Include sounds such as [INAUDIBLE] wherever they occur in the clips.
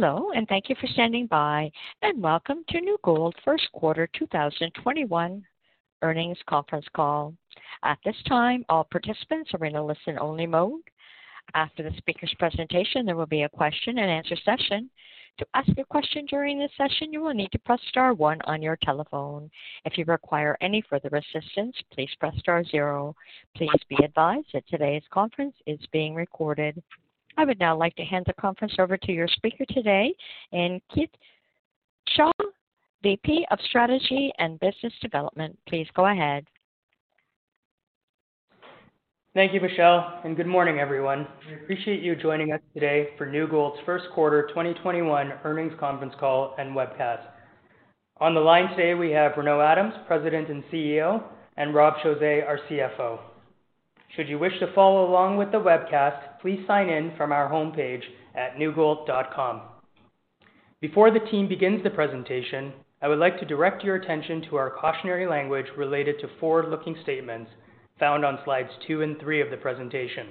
Hello, and thank you for standing by, and welcome to New Gold first quarter 2021 earnings conference call. At this time, all participants are in a listen-only mode. After the speaker's presentation, there will be a question and answer session. To ask a question during this session, you will need to press star one on your telephone. If you require any further assistance, please press star zero. Please be advised that today's conference is being recorded. I would now like to hand the conference over to your speaker today, Ankit Shah, VP of Strategy and Business Development. Please go ahead. Thank you, Michelle, and good morning, everyone. We appreciate you joining us today for New Gold's first quarter 2021 earnings conference call and webcast. On the line today, we have Renaud Adams, President and CEO, and Rob Chausse, our CFO. Should you wish to follow along with the webcast, please sign in from our homepage at newgold.com. Before the team begins the presentation, I would like to direct your attention to our cautionary language related to forward-looking statements found on slides two and three of the presentation.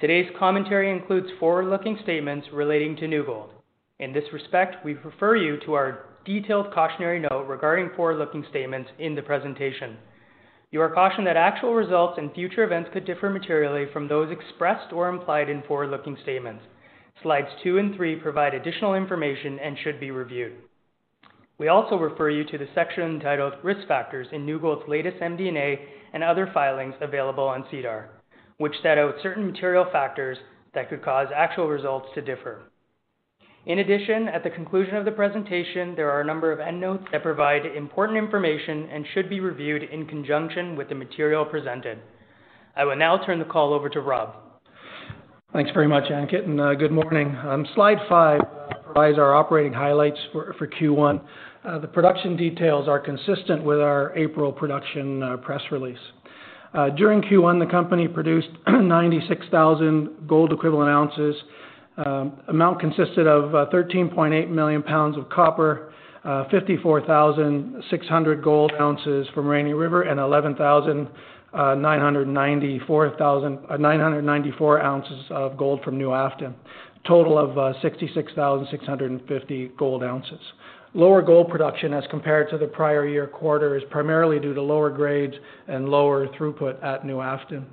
Today's commentary includes forward-looking statements relating to New Gold. In this respect, we refer you to our detailed cautionary note regarding forward-looking statements in the presentation. You are cautioned that actual results and future events could differ materially from those expressed or implied in forward-looking statements. Slides two and three provide additional information and should be reviewed. We also refer you to the section entitled Risk Factors in New Gold's latest MD&A and other filings available on SEDAR, which set out certain material factors that could cause actual results to differ. In addition, at the conclusion of the presentation, there are a number of endnotes that provide important information and should be reviewed in conjunction with the material presented. I will now turn the call over to Rob. Thanks very much, Ankit, and uh, good morning. Um, slide five uh, provides our operating highlights for Q1. Uh, the production details are consistent with our April production press release. During Q1, the company produced [CLEARS THROAT] 96,000 gold equivalent ounces. Um, amount consisted of uh, 13.8 million pounds of copper, uh, 54,600 gold ounces from Rainy River, and 11,994 uh, ounces of gold from New Afton. Total of 66,650 gold ounces. Lower gold production as compared to the prior year quarter is primarily due to lower grades and lower throughput at New Afton.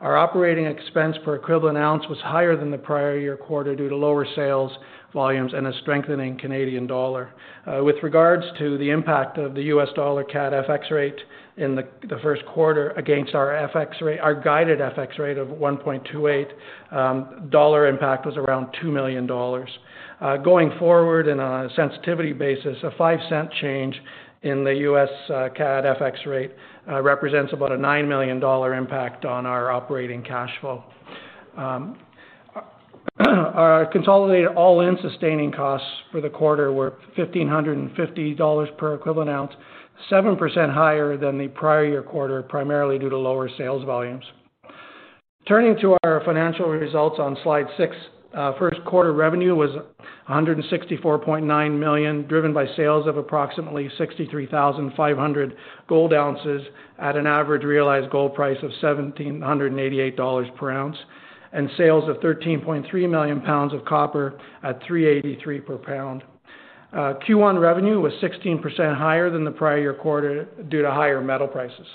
Our operating expense per equivalent ounce was higher than the prior year quarter due to lower sales volumes and a strengthening Canadian dollar. Uh, with regards to the impact of the US dollar CAD FX rate in the first quarter against our FX rate, our guided FX rate of 1.28, um, dollar impact was around $2 million. Uh, going forward in a sensitivity basis, a $0.05 change in the US uh, CAD FX rate Uh, represents about a $9 million impact on our operating cash flow. Um, [CLEARS THROAT] our consolidated all-in sustaining costs for the quarter were $1,550 per equivalent ounce, 7% higher than the prior year quarter, primarily due to lower sales volumes. Turning to our financial results on slide six. Uh, first quarter revenue was 164.9 million, driven by sales of approximately 63,500 gold ounces at an average realized gold price of $1,788 per ounce, and sales of 13.3 million pounds of copper at $3.83 per pound. Uh, Q1 revenue was 16% higher than the prior year quarter due to higher metal prices.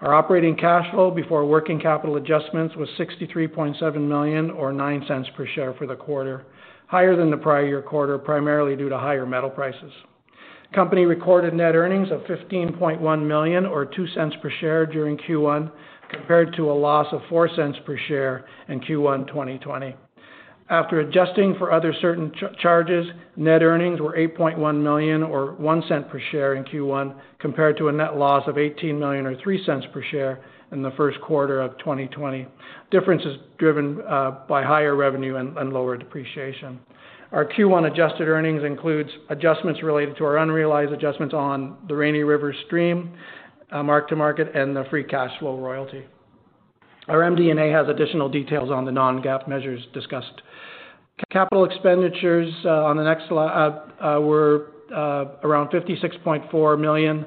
Our operating cash flow before working capital adjustments was 63.7 million or $0.09 per share for the quarter, higher than the prior year quarter, primarily due to higher metal prices. Company recorded net earnings of 15.1 million or $0.02 per share during Q1, compared to a loss of $0.04 per share in Q1 2020. After adjusting for other certain charges, net earnings were 8.1 million or $0.01 per share in Q1, compared to a net loss of 18 million or $0.03 per share in the first quarter of 2020. Difference is driven uh, by higher revenue and lower depreciation. Our Q1 adjusted earnings includes adjustments related to our unrealized adjustments on the Rainy River stream, uh, mark-to-market, and the free cash flow royalty. Our MD&A has additional details on the non-GAAP measures discussed. Capital expenditures uh, on the next slide uh, uh, were around 56.4 million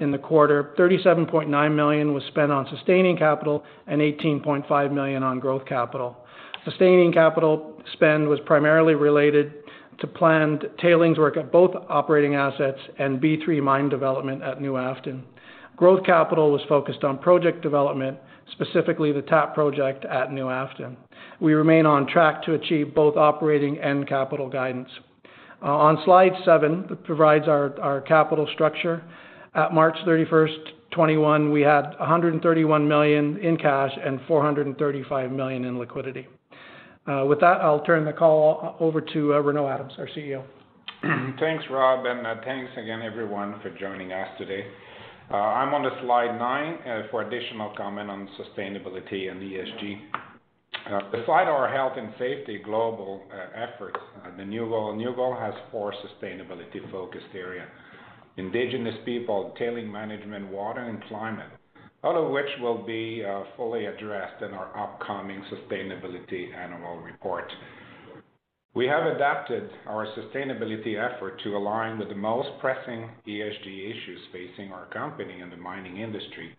in the quarter. 37.9 million was spent on sustaining capital and 18.5 million on growth capital. Sustaining capital spend was primarily related to planned tailings work at both operating assets and B3 mine development at New Afton. Growth capital was focused on project development, specifically the TAP project at New Afton. We remain on track to achieve both operating and capital guidance. Uh, on slide seven, it provides our capital structure. At March 31st, 2021, we had 131 million in cash and 435 million in liquidity. Uh, with that, I'll turn the call over to uh, Renaud Adams, our CEO. [CLEARS THROAT] Thanks, Rob, and thanks again, everyone, for joining us today. Uh, I'm on the slide nine uh, for additional comment on sustainability and ESG. Uh, beside our health and safety global effort, the New Gold New Goal has four sustainability-focused area: indigenous people, tailing management, water, and climate, all of which will be fully addressed in our upcoming sustainability annual report. We have adapted our sustainability effort to align with the most pressing ESG issues facing our company and the mining industry.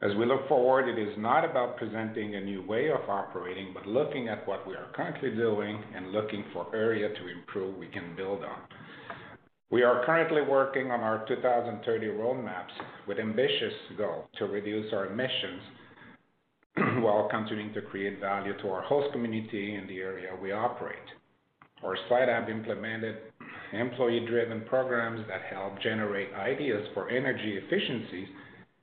As we look forward, it is not about presenting a new way of operating, but looking at what we are currently doing and looking for area to improve we can build on. We are currently working on our 2030 roadmaps with ambitious goal to reduce our emissions [CLEARS THROAT] while continuing to create value to our host community in the area we operate. Our site have implemented employee-driven programs that help generate ideas for energy efficiencies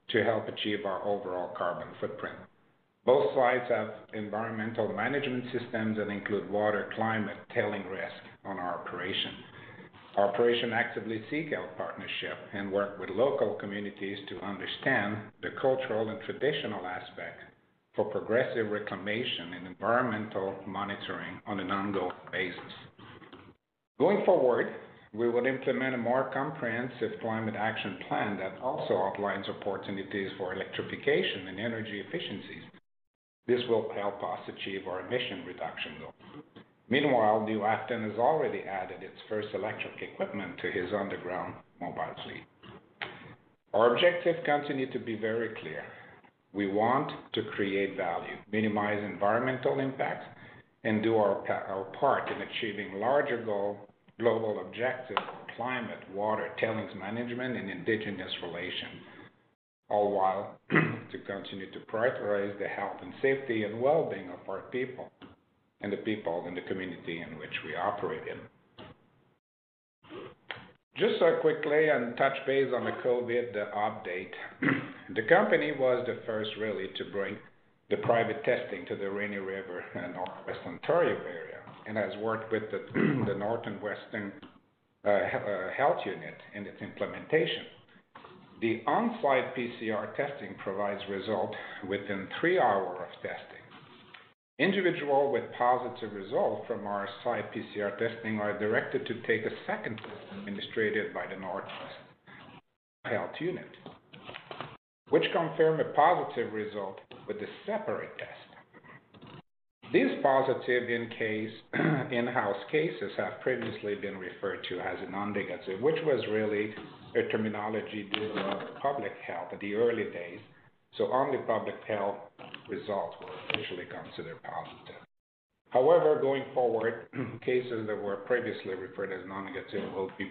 to help achieve our overall carbon footprint. Both sites have environmental management systems that include water, climate, tailing risk on our operation. Our operation actively seek out partnership and work with local communities to understand the cultural and traditional aspect for progressive reclamation and environmental monitoring on an ongoing basis. Going forward, we will implement a more comprehensive climate action plan that also outlines opportunities for electrification and energy efficiencies. This will help us achieve our emission reduction goal. Meanwhile, New Afton has already added its first electric equipment to his underground mobile fleet. Our objective continue to be very clear. We want to create value, minimize environmental impact, and do our part in achieving larger global objectives climate, water, tailings management, and indigenous relations, all while [CLEARS THROAT] to continue to prioritize the health and safety and well-being of our people and the people in the community in which we operate in. Just so quickly on touch base on the COVID update. [CLEARS THROAT] The company was the first really to bring the private testing to the Rainy River and Northwest Ontario area and has worked with the [CLEARS THROAT] North and Western uh, uh, Health Unit in its implementation. The on-site PCR testing provides result within three hours of testing. Individual with positive results from our site PCR testing are directed to take a second test administered by the Northwest Health Unit, which confirm a positive result with a separate test. These positive [CLEARS THROAT] in-house cases have previously been referred to as non-negative, which was really a terminology developed by public health in the early days. So only public health results were officially considered positive. However, going forward, [CLEARS THROAT] cases that were previously referred as non-negative will be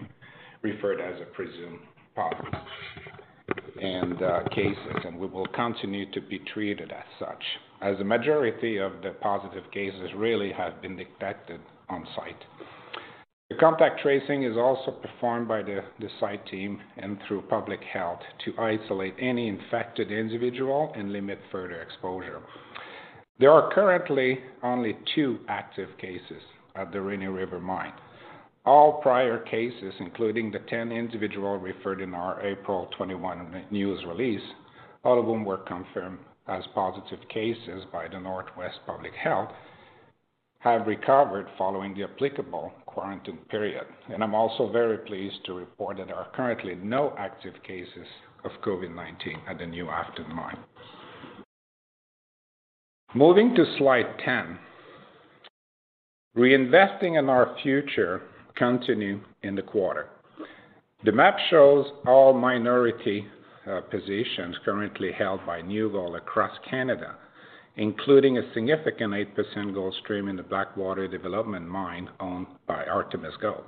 referred as a presumed positive uh, cases, and we will continue to be treated as such, as the majority of the positive cases really have been detected on-site. The contact tracing is also performed by the site team and through public health to isolate any infected individual and limit further exposure. There are currently only two active cases at the Rainy River Mine. All prior cases, including the 10 individual referred in our April 21 news release, all of whom were confirmed as positive cases by the Northwest Public Health, have recovered following the applicable quarantine period. And I'm also very pleased to report that there are currently no active cases of COVID-19 at the New Afton Mine. Moving to slide 10. Reinvesting in our future continued in the quarter. The map shows all minority uh, positions currently held by New Gold across Canada, including a significant 8% gold stream in the Blackwater development mine owned by Artemis Gold.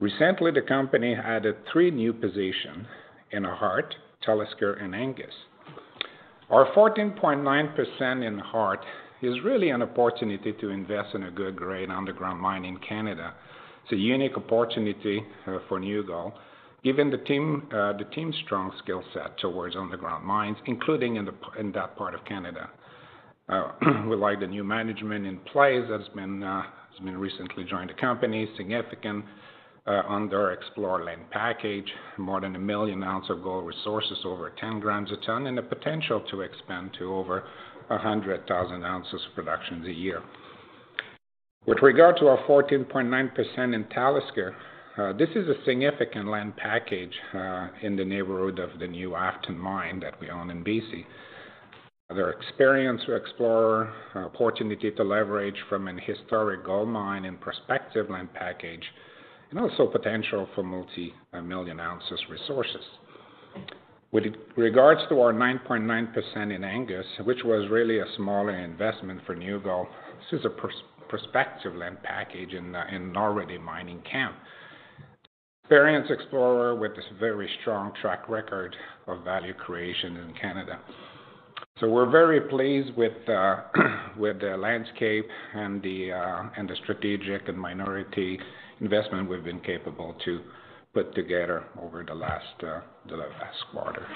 Recently, the company added three new positions in Harte, Talisker, and Angus. Our 14.9% in Harte is really an opportunity to invest in a good grade underground mine in Canada. It's a unique opportunity uh, for New Gold, given uh, the team's strong skill set towards underground mines, including in that part of Canada. Uh, [CLEARS THROAT] we like the new management in place that's uh, been recently joined the company. Significant uh, underexplored land package, more than a 1 million ounces of gold resources, over 10 grams a ton, and the potential to expand to over 100,000 ounces of production a year. With regard to our 14.9% in Talisker, this is a significant land package in the neighborhood of the New Afton Mine that we own in BC. Their experienced explorer, opportunity to leverage from an historic gold mine and prospective land package, and also potential for multi-million ounces resources. With regards to our 9.9% in Angus, which was really a smaller investment for New Gold, this is a prospective land package in an already mining camp. Experienced explorer with this very strong track record of value creation in Canada. So we're very pleased with uh, [CLEARS THROAT] the landscape uh, and the strategic and minority investment we've been capable to put together over uh, the last quarter.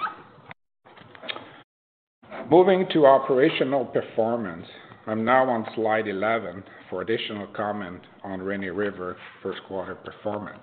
Moving to operational performance. I'm now on slide 11 for additional comment on Rainy River first quarter performance.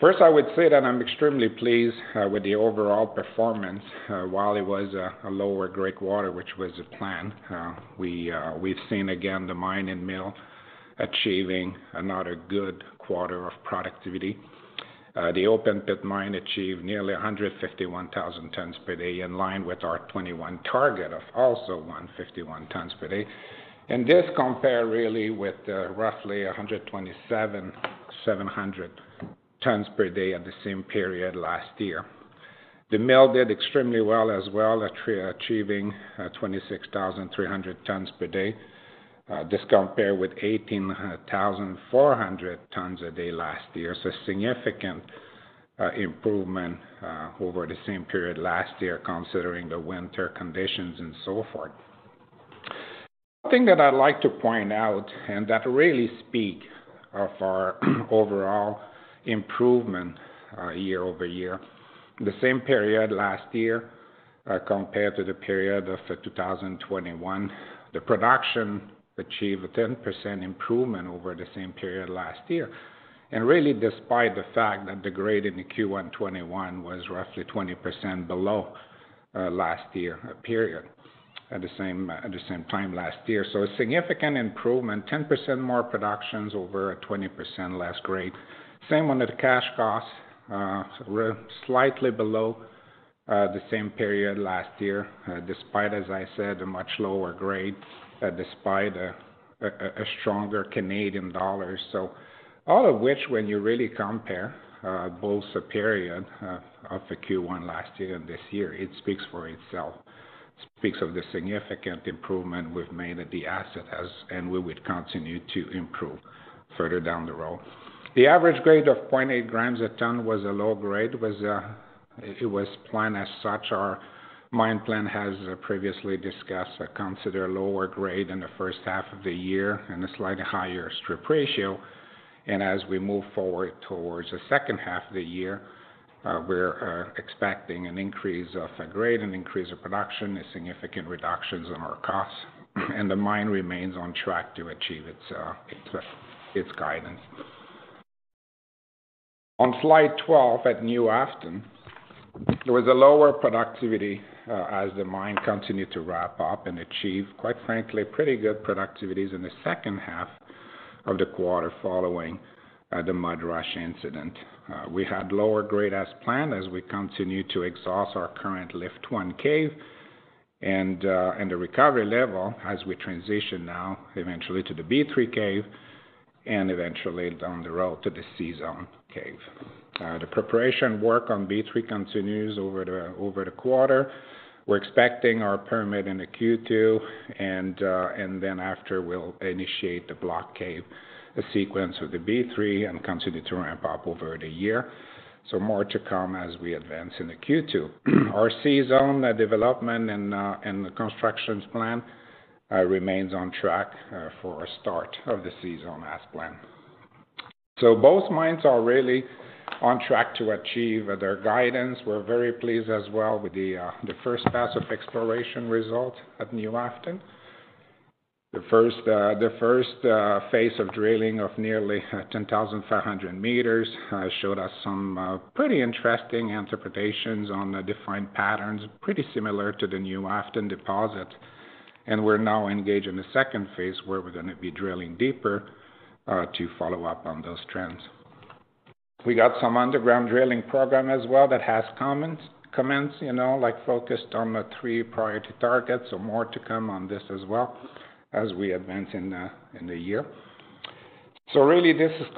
First, I would say that I'm extremely pleased uh, with the overall performance. Uh, while it was a lower grade quarter, which was the plan, uh, we've seen again the mine and mill achieving another good quarter of productivity. The open pit mine achieved nearly 151,000 tons per day, in line with our 2021 target of also 151 tons per day. And this compare really with roughly 127,700 tons per day at the same period last year. The mill did extremely well as well, achieving uh, 26,300 tons per day. Uh, this compared with 18,400 tons a day last year. So significant uh, improvement over the same period last year, considering the winter conditions and so forth. One thing that I'd like to point out, and that really speak of our [CLEARS THROAT] overall improvement uh, year-over-year. The same period last year, uh, compared to the period of uh, 2021, the production achieved a 10% improvement over the same period last year. And really despite the fact that the grade in the Q1 2021 was roughly 20% below last year period at the same at the same time last year. So a significant improvement, 10% more productions over a 20% less grade. Same on the cash costs, uh, we're slightly below uh, the same period last year, uh, despite, as I said, a much lower grade, despite a stronger Canadian dollar. So, all of which, when you really compare both the period of the Q1 last year and this year, it speaks for itself. Speaks of the significant improvement we've made at the asset and we would continue to improve further down the road. The average grade of 0.8 grams a ton was a low grade. Uh, it was planned as such. Our mine plan has uh, previously discussed a consider lower grade in the first half of the year and a slightly higher strip ratio. And as we move forward towards the second half of the year, uh, we're expecting an increase of grade, an increase of production, and significant reductions in our costs. [CLEARS THROAT] And the mine remains on track to achieve its guidance. On slide 12 at New Afton, there was a lower productivity uh, as the mine continued to wrap up and achieve, quite frankly, pretty good productivities in the second half of the quarter following uh, the mud rush incident. Uh, we had lower grade as planned as we continue to exhaust our current Lift 1 cave and the recovery level as we transition now eventually to the B3 cave and eventually down the road to the C-Zone cave. Uh, the preparation work on B3 continues over the over the quarter. We're expecting our permit in the Q2, and uh and then after we'll initiate the block cave, sequence of the B3 and continue to ramp up over the year. So more to come as we advance in the Q2. [CLEARS THROAT] Our C-Zone uh, development and uh, and the constructions plan Uh, remains on track uh, for a start of the C-Zone as planned. So both mines are really on track to achieve their guidance. We're very pleased as well with the uh, first pass of exploration results at New Afton. The first phase of drilling of nearly 10,500 meters showed us some pretty interesting interpretations on the defined patterns, pretty similar to the New Afton deposit. And we're now engaged in the second phase, where we're gonna be drilling deeper uh, to follow up on those trends. We got some underground drilling program as well that has commenced, you know, like focused on the three priority targets, so more to come on this as well as we advance in the year. So really this is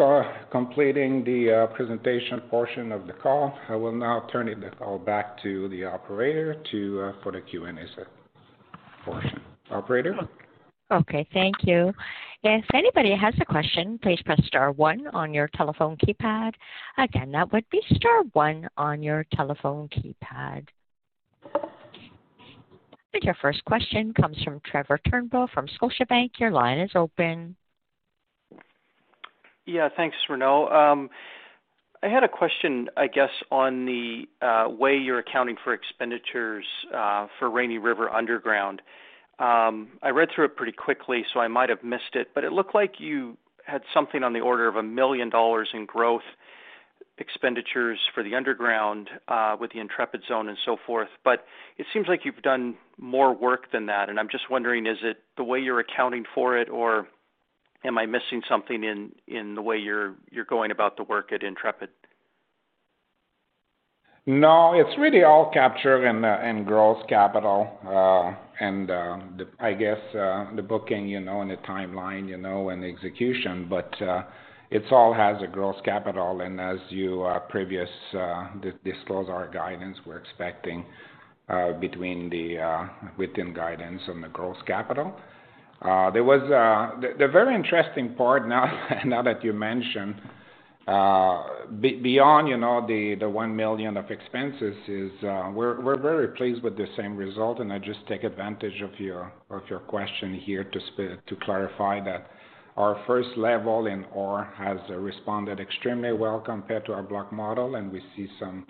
completing the uh, presentation portion of the call. I will now turn the call back to the operator uh, for the Q&A portion. Operator? Okay, thank you. If anybody has a question, please press star one on your telephone keypad. Again, that would be star one on your telephone keypad. Your first question comes from Trevor Turnbull from Scotiabank. Your line is open. Yeah, thanks, Renaud. Um, I had a question, I guess, on the uh, way you're accounting for expenditures uh, for Rainy River Underground. Um, I read through it pretty quickly, so I might have missed it, but it looked like you had something on the order of a $1 million in growth expenditures for the underground uh, with the Intrepid Zone and so forth. But it seems like you've done more work than that, and I'm just wondering, is it the way you're accounting for it, or am I missing something in in the way you're you're going about the work at Intrepid? No, it's really all captured in uh, growth capital. Uh, Um, I guess uh, the booking, you know, and the timeline, you know, and the execution. But uh, it all has a growth capital. And as you uh, previously disclose our guidance, we're expecting between the within guidance on the growth capital. There was the very interesting part [LAUGHS] now now that you mention beyond, you know, the 1 million of expenses is we're we're very pleased with the same result. And I just take advantage of your of your question here to to clarify that our first level in ore has responded extremely well compared to our block model, and we see some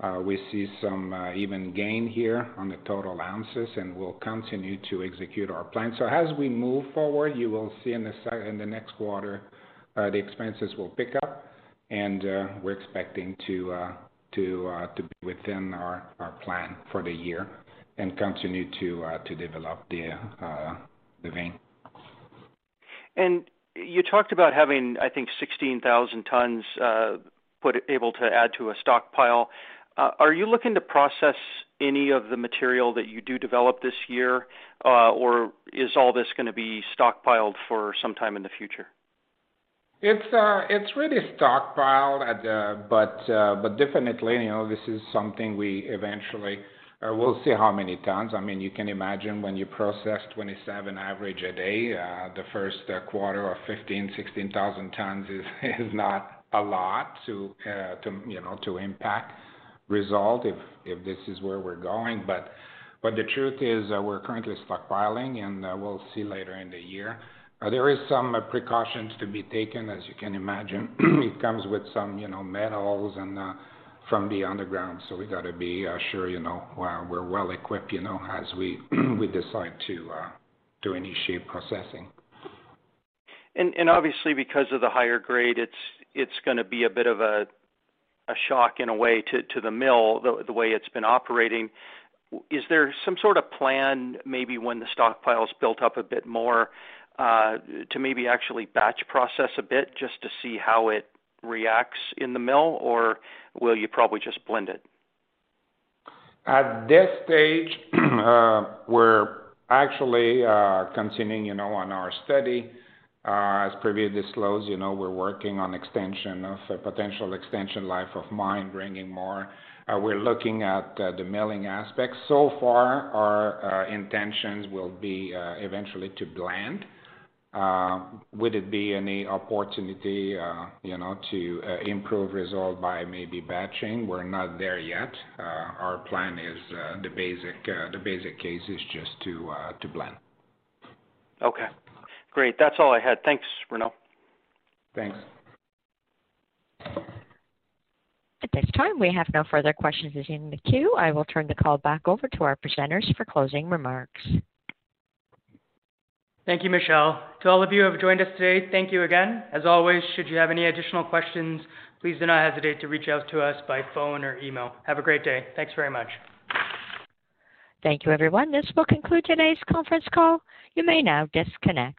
uh we see some uh even gain here on the total ounces, and we'll continue to execute our plan. So as we move forward, you will see in the sa in the next quarter, Uh, the expenses will pick up, and uh, we're expecting to uh, to be within our plan for the year and continue to uh to develop the uh the vein. And you talked about having, I think, 16,000 tons able to add to a stockpile. Are you looking to process any of the material that you do develop this year, or is all this gonna be stockpiled for some time in the future? It's uh, it's really stockpiled, but uh, but definitely, you know, this is something we eventually uh, we'll see how many tons. I mean, you can imagine when you process 27 average a day, uh, the first quarter of 15,000-16,000 tons is [LAUGHS] is not a lot to uh, to you know to impact result if if this is where we're going. But but the truth is uh, we're currently stockpiling, and uh, we'll see later in the year. Uh, there is some uh, precautions to be taken, as you can imagine. [CLEARS THROAT] it comes with some, you know, metals and uh, from the underground, so we got to be sure, you know, we're well equipped, you know, as we [CLEARS THROAT] decide to uh, to initiate processing. Obviously, because of the higher grade, it's to be a bit of a shock in a way to the mill, the way it's been operating. Is there some sort of plan, maybe when the stockpile's built up a bit more, to maybe actually batch process a bit just to see how it reacts in the mill, or will you probably just blend it? At this stage, [CLEARS THROAT] uh, we're actually uh, continuing, you know, on our study. As previously disclosed, you know, we're working on extension of a potential extension life of mine, bringing more. We're looking at the milling aspects. So far, our intentions will be eventually to blend uh, Uh, would it be any opportunity, uh, you know, to uh, improve result by maybe batching? We're not there yet. Uh, our plan is uh, the basic case is just to blend. Okay, great. That's all I had. Thanks, Renaud. Thanks. At this time, we have no further questions in the queue. I will turn the call back over to our presenters for closing remarks. Thank you, Michelle. To all of you who have joined us today, thank you again. As always, should you have any additional questions, please do not hesitate to reach out to us by phone or email. Have a great day. Thanks very much. Thank you, everyone. This will conclude today's conference call. You may now disconnect.